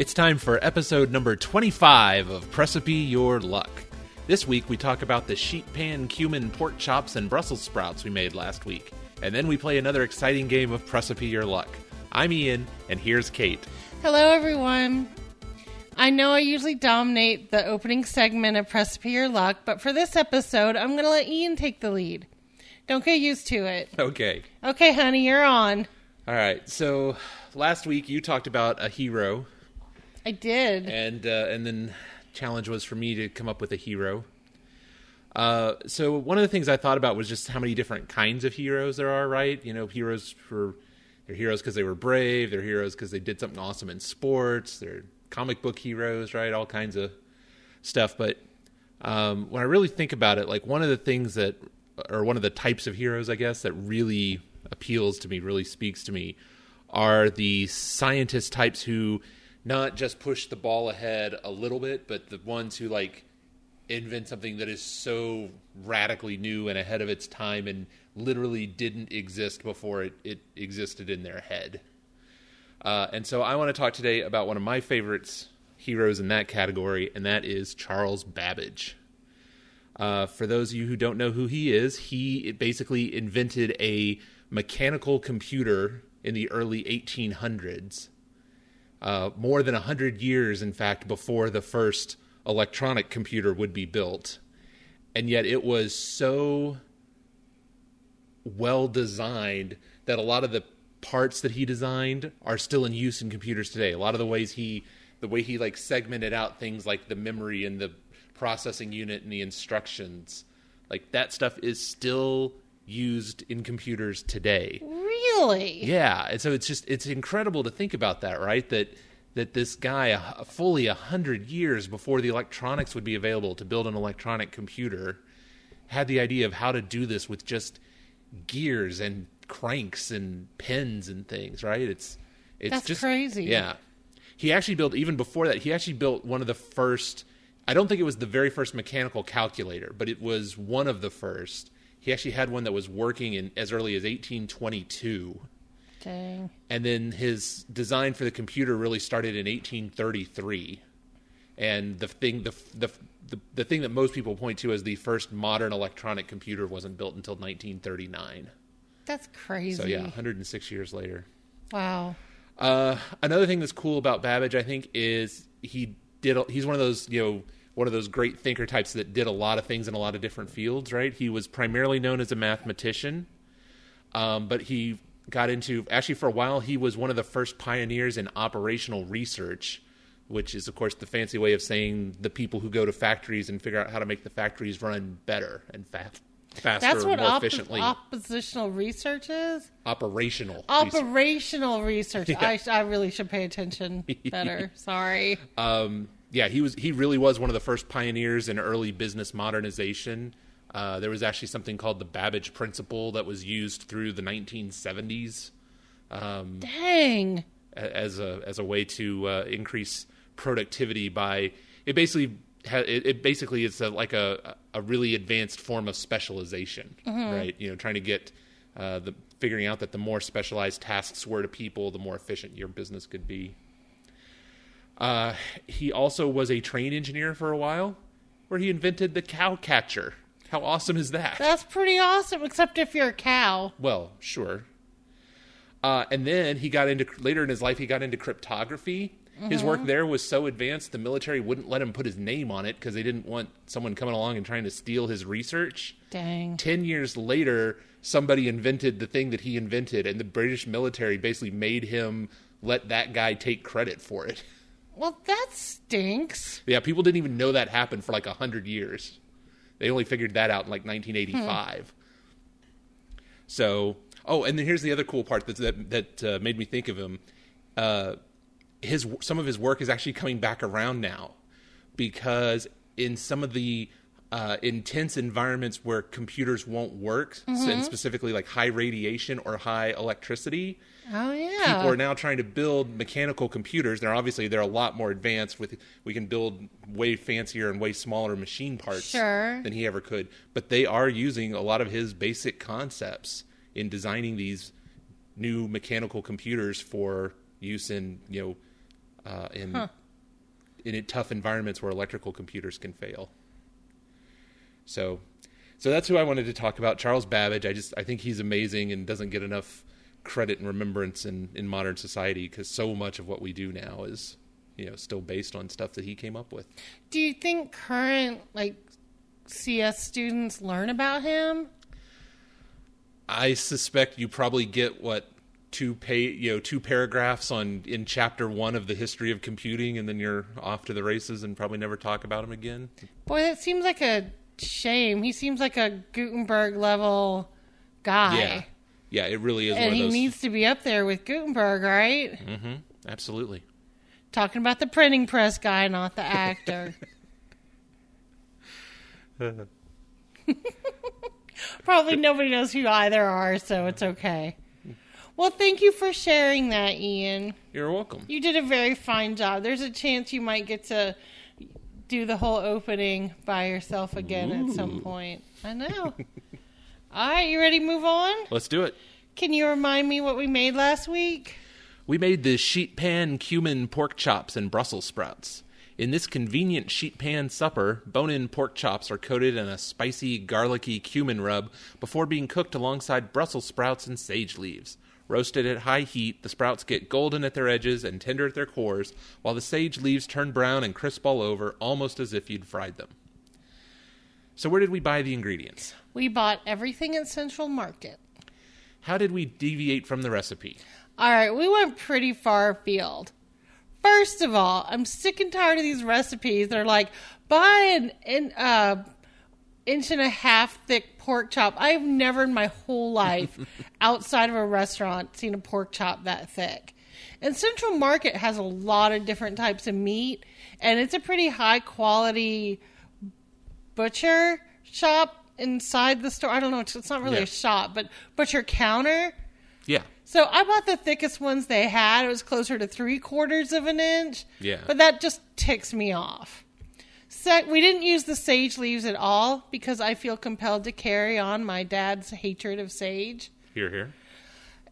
It's time for episode number 25 of Precipe Your Luck. This week we talk about the sheet pan, cumin, pork chops, and Brussels sprouts we made last week. And then we play another exciting game of Precipe Your Luck. I'm Ian, and here's Kate. Hello, everyone. I know I usually dominate the opening segment of Precipe Your Luck, but for this episode, I'm going to let Ian take the lead. Don't get used to it. Okay. Okay, honey, you're on. All right. So last week you talked about a hero, I did. and uh, and then challenge was for me to come up with a hero. Uh, so one of the things I thought about was just how many different kinds of heroes there are, right? You know, heroes for they're heroes because they were brave. They're heroes because they did something awesome in sports. They're comic book heroes, right? All kinds of stuff. But um, when I really think about it, like one of the things that, or one of the types of heroes, I guess, that really appeals to me, really speaks to me, are the scientist types who not just push the ball ahead a little bit, but the ones who like invent something that is so radically new and ahead of its time and literally didn't exist before it, it existed in their head. Uh, and so I want to talk today about one of my favorites heroes in that category, and that is Charles Babbage. Uh, for those of you who don't know who he is, he basically invented a mechanical computer in the early 1800s. Uh, more than 100 years, in fact, before the first electronic computer would be built. And yet it was so well designed that a lot of the parts that he designed are still in use in computers today. A lot of the ways he the way he like segmented out things like the memory and the processing unit and the instructions, like that stuff is still used in computers today. Really? Yeah, and so it's just it's incredible to think about that, right? That that this guy, uh, fully a hundred years before the electronics would be available to build an electronic computer, had the idea of how to do this with just gears and cranks and pins and things, right? It's it's That's just crazy. Yeah, he actually built even before that. He actually built one of the first. I don't think it was the very first mechanical calculator, but it was one of the first. He actually had one that was working in as early as 1822 Dang. and then his design for the computer really started in 1833 and the thing the, the the the thing that most people point to as the first modern electronic computer wasn't built until 1939 That's crazy. so yeah 106 years later Wow. uh, another thing that's cool about Babbage, I think, is he did. He's one of those, you know, one of those great thinker types that did a lot of things in a lot of different fields. Right? He was primarily known as a mathematician, um, but he got into actually for a while he was one of the first pioneers in operational research, which is of course the fancy way of saying the people who go to factories and figure out how to make the factories run better and fast. Faster, That's what more op- efficiently. oppositional research is? operational. research. Operational research. I, I really should pay attention better. Sorry. um, yeah, he was he really was one of the first pioneers in early business modernization. Uh, there was actually something called the Babbage principle that was used through the 1970s Dang. as a as a way to uh, increase productivity by it basically ha- it, it basically is a, like a a really advanced form of specialization, right? You know, trying to get uh, the figuring out that the more specialized tasks were to people, the more efficient your business could be. Uh, he also was a train engineer for a while, where he invented the cow catcher. How awesome is that? That's pretty awesome, except if you're a cow. Well, sure. Uh, and then he got into later in his life. He got into cryptography. His work there was so advanced, the military wouldn't let him put his name on it because they didn't want someone coming along and trying to steal his research. Dang. Ten years later, somebody invented the thing that he invented, and the British military basically made him let that guy take credit for it. Well, that stinks. Yeah, people didn't even know that happened for like a hundred years. They only figured that out in like 1985. So, oh, and then here's the other cool part that that, that uh, made me think of him. Uh, his some of his work is actually coming back around now because in some of the uh, intense environments where computers won't work, and specifically like high radiation or high electricity, Oh, yeah. people are now trying to build mechanical computers. They're obviously they're a lot more advanced with we can build way fancier and way smaller machine parts Sure. than he ever could. But they are using a lot of his basic concepts in designing these new mechanical computers for use in you know uh, in in tough environments where electrical computers can fail. So, so that's who I wanted to talk about, Charles Babbage. I just I think he's amazing and doesn't get enough credit and remembrance in in modern society because so much of what we do now is you know still based on stuff that he came up with. Do you think current like CS students learn about him? I suspect you probably get what two pay you know two paragraphs on in chapter one of the history of computing, and then you're off to the races and probably never talk about him again. Boy, that seems like a shame. He seems like a Gutenberg level guy. Yeah, yeah, it really is. And one of he those, needs to be up there with Gutenberg, right? hmm absolutely. Talking about the printing press guy, not the actor. Probably nobody knows who either are, so it's okay. Well, thank you for sharing that, Ian. You're welcome. You did a very fine job. There's a chance you might get to do the whole opening by yourself again at some point. I know. All right, you ready to move on? Let's do it. Can you remind me what we made last week? We made the sheet pan cumin pork chops and Brussels sprouts. In this convenient sheet pan supper, bone in pork chops are coated in a spicy, garlicky cumin rub before being cooked alongside Brussels sprouts and sage leaves. Roasted at high heat, the sprouts get golden at their edges and tender at their cores, while the sage leaves turn brown and crisp all over, almost as if you'd fried them. So, where did we buy the ingredients? We bought everything at Central Market. How did we deviate from the recipe? All right, we went pretty far afield. First of all, I'm sick and tired of these recipes. They're like buy an, an uh, inch and a half thick pork chop. I've never in my whole life, outside of a restaurant, seen a pork chop that thick. And Central Market has a lot of different types of meat, and it's a pretty high quality butcher shop inside the store. I don't know, it's not really Yeah. a shop, but butcher counter. Yeah. So I bought the thickest ones they had. It was closer to three quarters of an inch. Yeah. But that just ticks me off. Sec- we didn't use the sage leaves at all because I feel compelled to carry on my dad's hatred of sage. Here, here.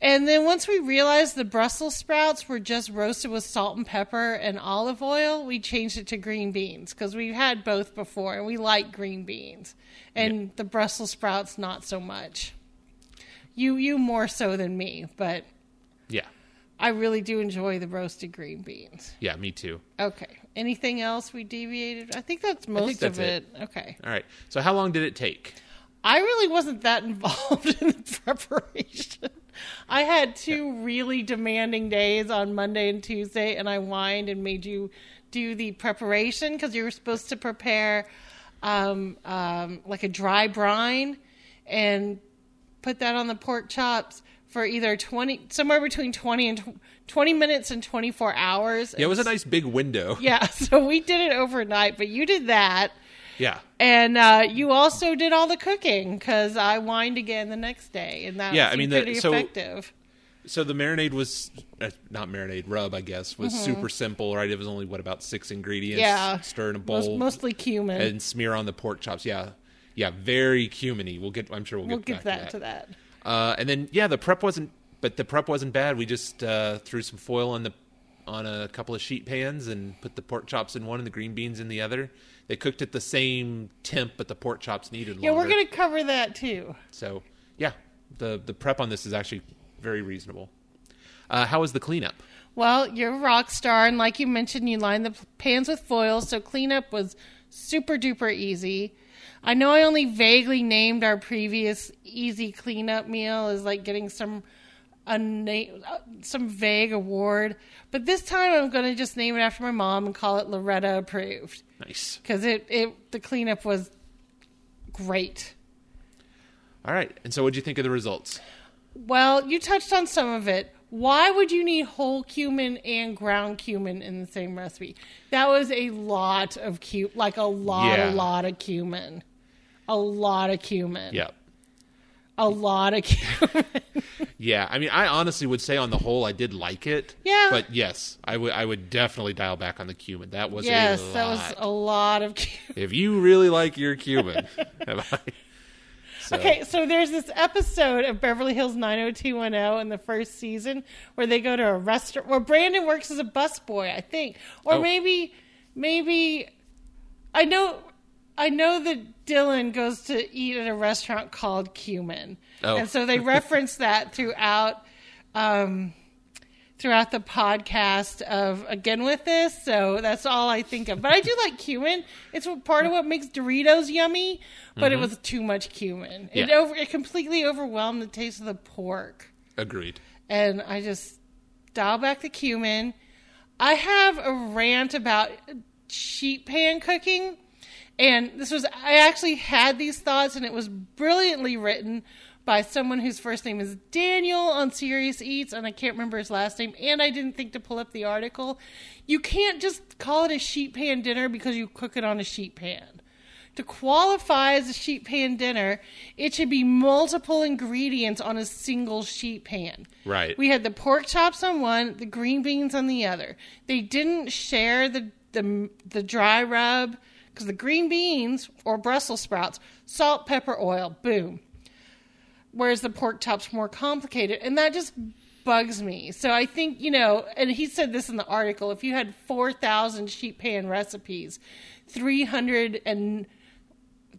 And then once we realized the Brussels sprouts were just roasted with salt and pepper and olive oil, we changed it to green beans because we've had both before and we like green beans. And the Brussels sprouts, not so much. You, you more so than me, but Yeah. I really do enjoy the roasted green beans. Yeah, me too. Okay. Anything else we deviated? I think that's most that's of it. it. Okay. All right. So, how long did it take? I really wasn't that involved in the preparation. I had two really demanding days on Monday and Tuesday, and I whined and made you do the preparation because you were supposed to prepare um, um, like a dry brine and put that on the pork chops for either 20 somewhere between 20 and 20 minutes and 24 hours. Yeah, it was a nice big window. yeah so we did it overnight but you did that Yeah. and uh, you also did all the cooking because I whined again the next day, and that Yeah, I mean, the- pretty so- effective. So the marinade was uh, not marinade rub, I guess, was super simple, right? It was only what about six ingredients. Mm-hmm. Yeah, stir in a Most, bowl mostly cumin. and smear on the pork chops. Yeah, yeah, very cuminy. We'll get. I'm sure we'll get we'll get that to that. to that. Uh, and then yeah, the prep wasn't, but the prep wasn't bad. We just uh, threw some foil on the on a couple of sheet pans and put the pork chops in one and the green beans in the other. They cooked at the same temp, but the pork chops needed longer. Yeah, longer. we're gonna cover that too. So yeah, the the prep on this is actually very reasonable. Uh, how was the cleanup? Well, you're a rock star, and like you mentioned, you lined the pans with foil, so cleanup was super duper easy. I know I only vaguely named our previous easy cleanup meal as like getting some a na- uh, some vague award, but this time I'm going to just name it after my mom and call it Loretta approved Nice. because it it the cleanup was great. All right. And so, what do you think of the results? Well, you touched on some of it. Why would you need whole cumin and ground cumin in the same recipe? That was a lot of cu like a lot, Yeah. a lot of cumin, a lot of cumin, Yeah. A lot of cumin. Yeah. I mean, I honestly would say on the whole, I did like it. Yeah. But yes, I would. I would definitely dial back on the cumin. That was yes, a lot. that was a lot of cumin. if you really like your cumin, have I So. Okay, so there's this episode of Beverly Hills 90210 in the first season where they go to a restaurant where Brandon works as a busboy, I think. Or Oh. maybe maybe I know I know that Dylan goes to eat at a restaurant called Cumin. Oh. And so they reference that throughout um throughout the podcast of again with this so that's all i think of but i do like cumin it's part of what makes doritos yummy but it was too much cumin it, Mm-hmm. Over, it completely overwhelmed the taste of the pork Agreed. and i just dial back the cumin i have a rant about sheet pan cooking and this was i actually had these thoughts and it was brilliantly written by someone whose first name is Daniel on Serious Eats, and I can't remember his last name, and I didn't think to pull up the article. You can't just call it a sheet pan dinner because you cook it on a sheet pan. To qualify as a sheet pan dinner, it should be multiple ingredients on a single sheet pan. Right. We had the pork chops on one, the green beans on the other. They didn't share the the, the dry rub because the green beans or Brussels sprouts, salt, pepper, oil, boom whereas the pork chop's more complicated and that just bugs me so i think you know and he said this in the article if you had 4000 sheet pan recipes 300 and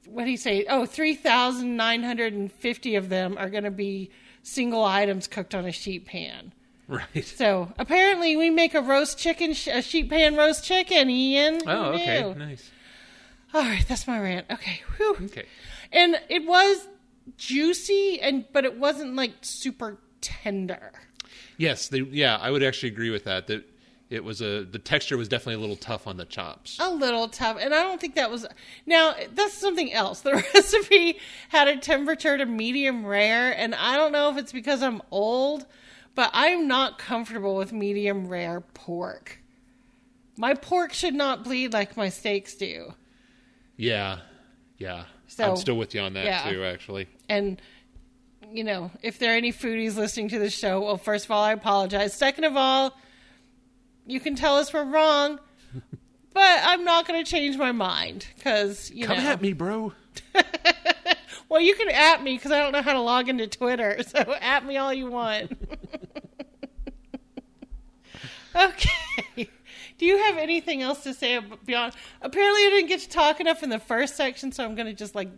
what do you say oh 3950 of them are going to be single items cooked on a sheet pan Right. so apparently we make a roast chicken sh- a sheet pan roast chicken ian Oh, okay. Nice. All right that's my rant okay Whew. Okay. and it was juicy and but it wasn't like super tender Yes. They, yeah, I would actually agree with that. That it was a the texture was definitely a little tough on the chops. a little tough and i don't think that was now that's something else the recipe had a temperature to medium rare and i don't know if it's because i'm old but i'm not comfortable with medium rare pork my pork should not bleed like my steaks do Yeah. Yeah. So, I'm still with you on that yeah. too. Actually. and you know if there are any foodies listening to the show well first of all i apologize second of all you can tell us we're wrong but i'm not going to change my mind because you Come know at me, bro. well you can at me because i don't know how to log into twitter so at me all you want okay do you have anything else to say beyond apparently i didn't get to talk enough in the first section so i'm going to just like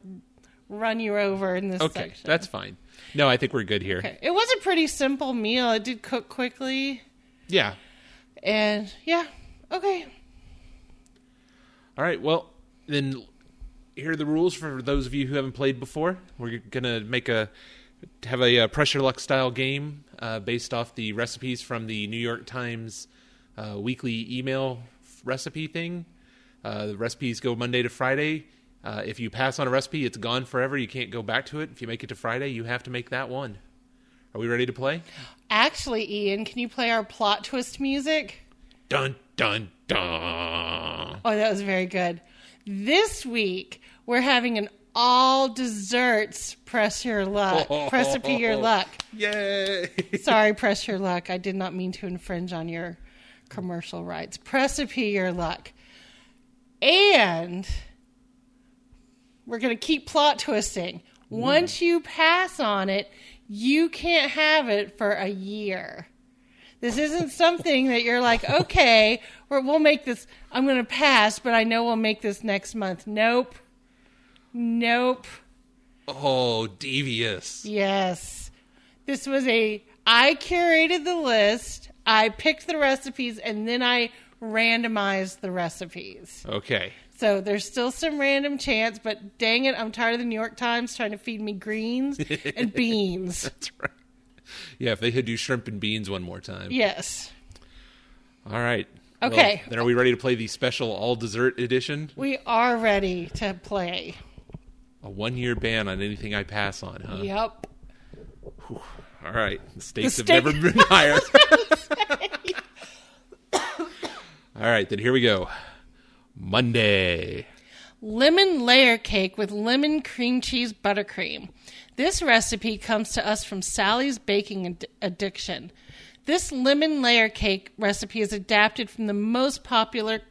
run you over in this Okay, section that's fine. No, I think we're good here. Okay. It was a pretty simple meal. It did cook quickly. Yeah. And yeah, okay. All right. Well, then here are the rules for those of you who haven't played before. We're gonna make a have a, uh Press Your Luck style game uh, based off the recipes from the New York Times uh, weekly email recipe thing. Uh, the recipes go Monday to Friday. Uh, if you pass on a recipe, it's gone forever. You can't go back to it. If you make it to Friday, you have to make that one. Are we ready to play? Actually, Ian, can you play our plot twist music? Dun dun dun. Oh, that was very good. This week, we're having an all desserts press your luck. Recipe your luck. Yay! Sorry, press your luck. I did not mean to infringe on your commercial rights. Recipe your luck. And we're going to keep plot twisting. Once you pass on it, you can't have it for a year. This isn't something that you're like, okay, we'll make this. I'm going to pass, but I know we'll make this next month. Nope. Nope. oh, devious. Yes. This was a I curated the list, I picked the recipes and then I randomized the recipes. Okay. So there's still some random chance, but dang it, I'm tired of the New York Times trying to feed me greens and beans. That's right. Yeah, if they could do shrimp and beans one more time. Yes. All right. Okay. Well, then are we ready to play the special all dessert edition? We are ready to play. A one year ban on anything I pass on, huh? Yep. All right. The stakes The have never been higher. All right, then here we go. Monday. lemon layer cake with lemon cream cheese buttercream. This recipe comes to us from Sally's Baking Ad- Addiction. This lemon layer cake recipe is adapted from the most popular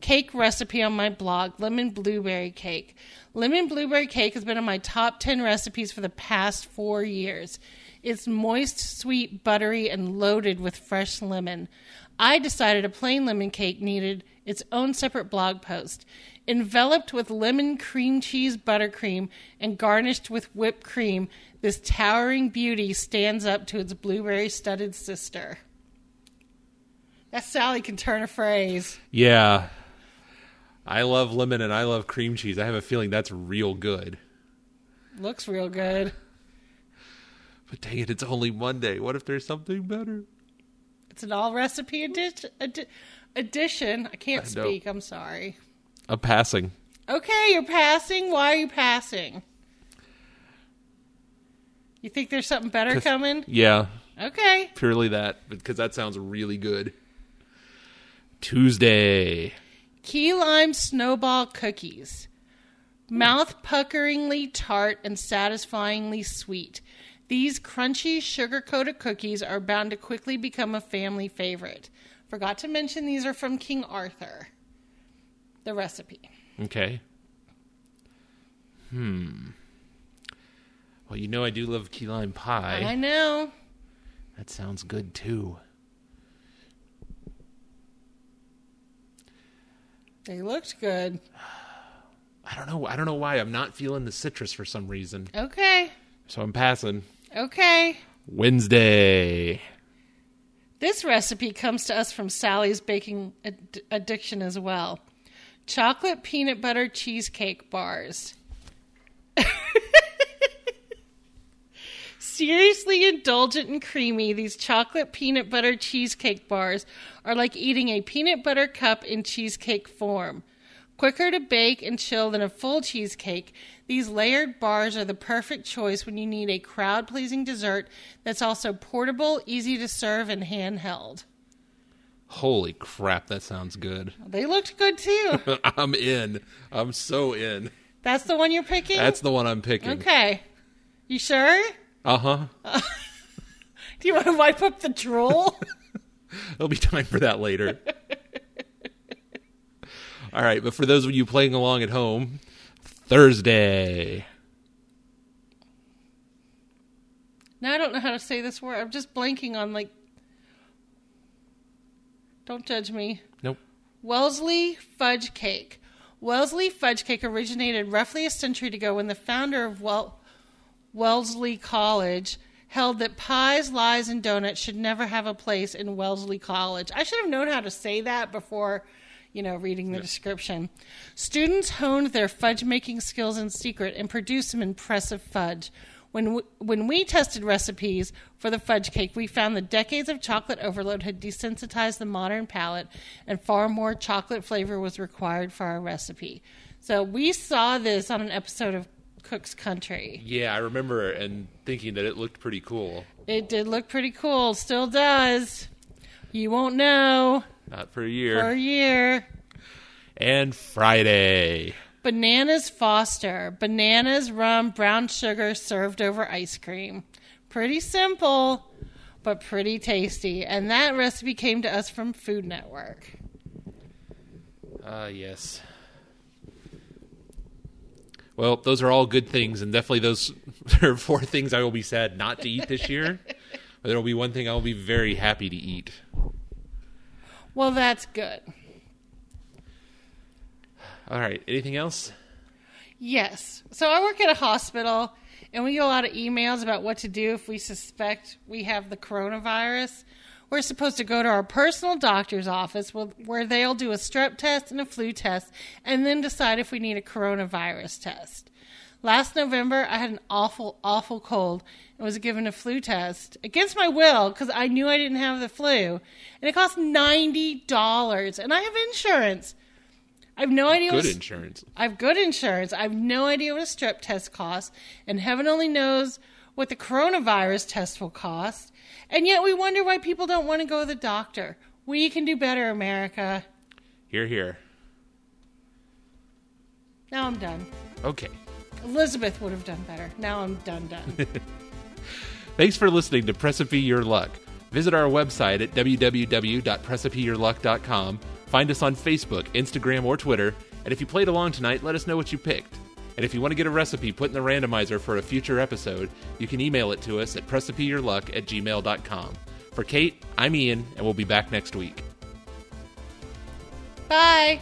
cake recipe on my blog, lemon blueberry cake. Lemon blueberry cake has been on my top 10 recipes for the past four years. It's moist, sweet, buttery, and loaded with fresh lemon. I decided a plain lemon cake needed its own separate blog post. Enveloped with lemon cream cheese buttercream and garnished with whipped cream, this towering beauty stands up to its blueberry studded sister. That Sally can turn a phrase. Yeah. I love lemon and I love cream cheese. I have a feeling that's real good. Looks real good. But dang it, it's only Monday. What if there's something better? It's an all recipe addi- addi- addition. I can't I speak. I'm sorry. I'm passing. Okay, you're passing. Why are you passing? You think there's something better coming? Yeah, Okay. purely that, because that sounds really good. Tuesday. Key lime snowball cookies. Mouth puckeringly tart and satisfyingly sweet. These crunchy, sugar coated cookies are bound to quickly become a family favorite. Forgot to mention these are from King Arthur. The recipe. Okay. Hmm. Well, you know I do love key lime pie. I know. That sounds good too. They looked good. I don't know. I don't know why I'm not feeling the citrus for some reason. Okay. So I'm passing. Okay. Wednesday. This recipe comes to us from Sally's Baking Ad- Addiction as well. Chocolate peanut butter cheesecake bars. Seriously indulgent and creamy, these chocolate peanut butter cheesecake bars are like eating a peanut butter cup in cheesecake form. Quicker to bake and chill than a full cheesecake, these layered bars are the perfect choice when you need a crowd pleasing dessert that's also portable, easy to serve, and handheld. Holy crap, that sounds good. They looked good too. I'm in. I'm so in. That's the one you're picking? That's the one I'm picking. okay. You sure? Uh huh. Do you want to wipe up the drool? There'll be time for that later. All right, but for those of you playing along at home, Thursday. now I don't know how to say this word. I'm just blanking on like. Don't judge me. Nope. Wellesley fudge cake. Wellesley fudge cake originated roughly a century ago when the founder of well- Wellesley College held that pies, lies, and donuts should never have a place in Wellesley College. I should have known how to say that before, you know, reading the description. Students honed their fudge making skills in secret and produced some impressive fudge. When we, when we tested recipes for the fudge cake, we found that decades of chocolate overload had desensitized the modern palate, and far more chocolate flavor was required for our recipe. So we saw this on an episode of Cook's Country. Yeah, I remember and thinking that it looked pretty cool. It did look pretty cool. Still does. You won't know Not for a year. for a year. and Friday. Bananas Foster. Bananas, rum, brown sugar served over ice cream. Pretty simple, but pretty tasty. And that recipe came to us from Food Network. Ah, yes. Well, those are all good things, and definitely those are four things I will be sad not to eat this year. There will be one thing I will be very happy to eat. Well, that's good. All right. Anything else? Yes. So I work at a hospital, and we get a lot of emails about what to do if we suspect we have the coronavirus. We're supposed to go to our personal doctor's office where they'll do a strep test and a flu test and then decide if we need a coronavirus test. Last November, I had an awful, awful cold and was given a flu test against my will because I knew I didn't have the flu. And it cost $90. And I have insurance. I have no idea what Good a- insurance. I have good insurance. I have no idea what a strep test costs, and heaven only knows what the coronavirus test will cost. And yet we wonder why people don't want to go to the doctor. We can do better, America. Here, here. Now I'm done. Okay. Elizabeth would have done better. Now I'm done, done. Thanks for listening to Precipe Your Luck. Visit our website at www.precipeyourluck.com Find us on Facebook, Instagram, or Twitter, and if you played along tonight, let us know what you picked. And if you want to get a recipe put in the randomizer for a future episode, you can email it to us at precipeyourluck at gmail.com. For Kate, I'm Ian, and we'll be back next week. Bye.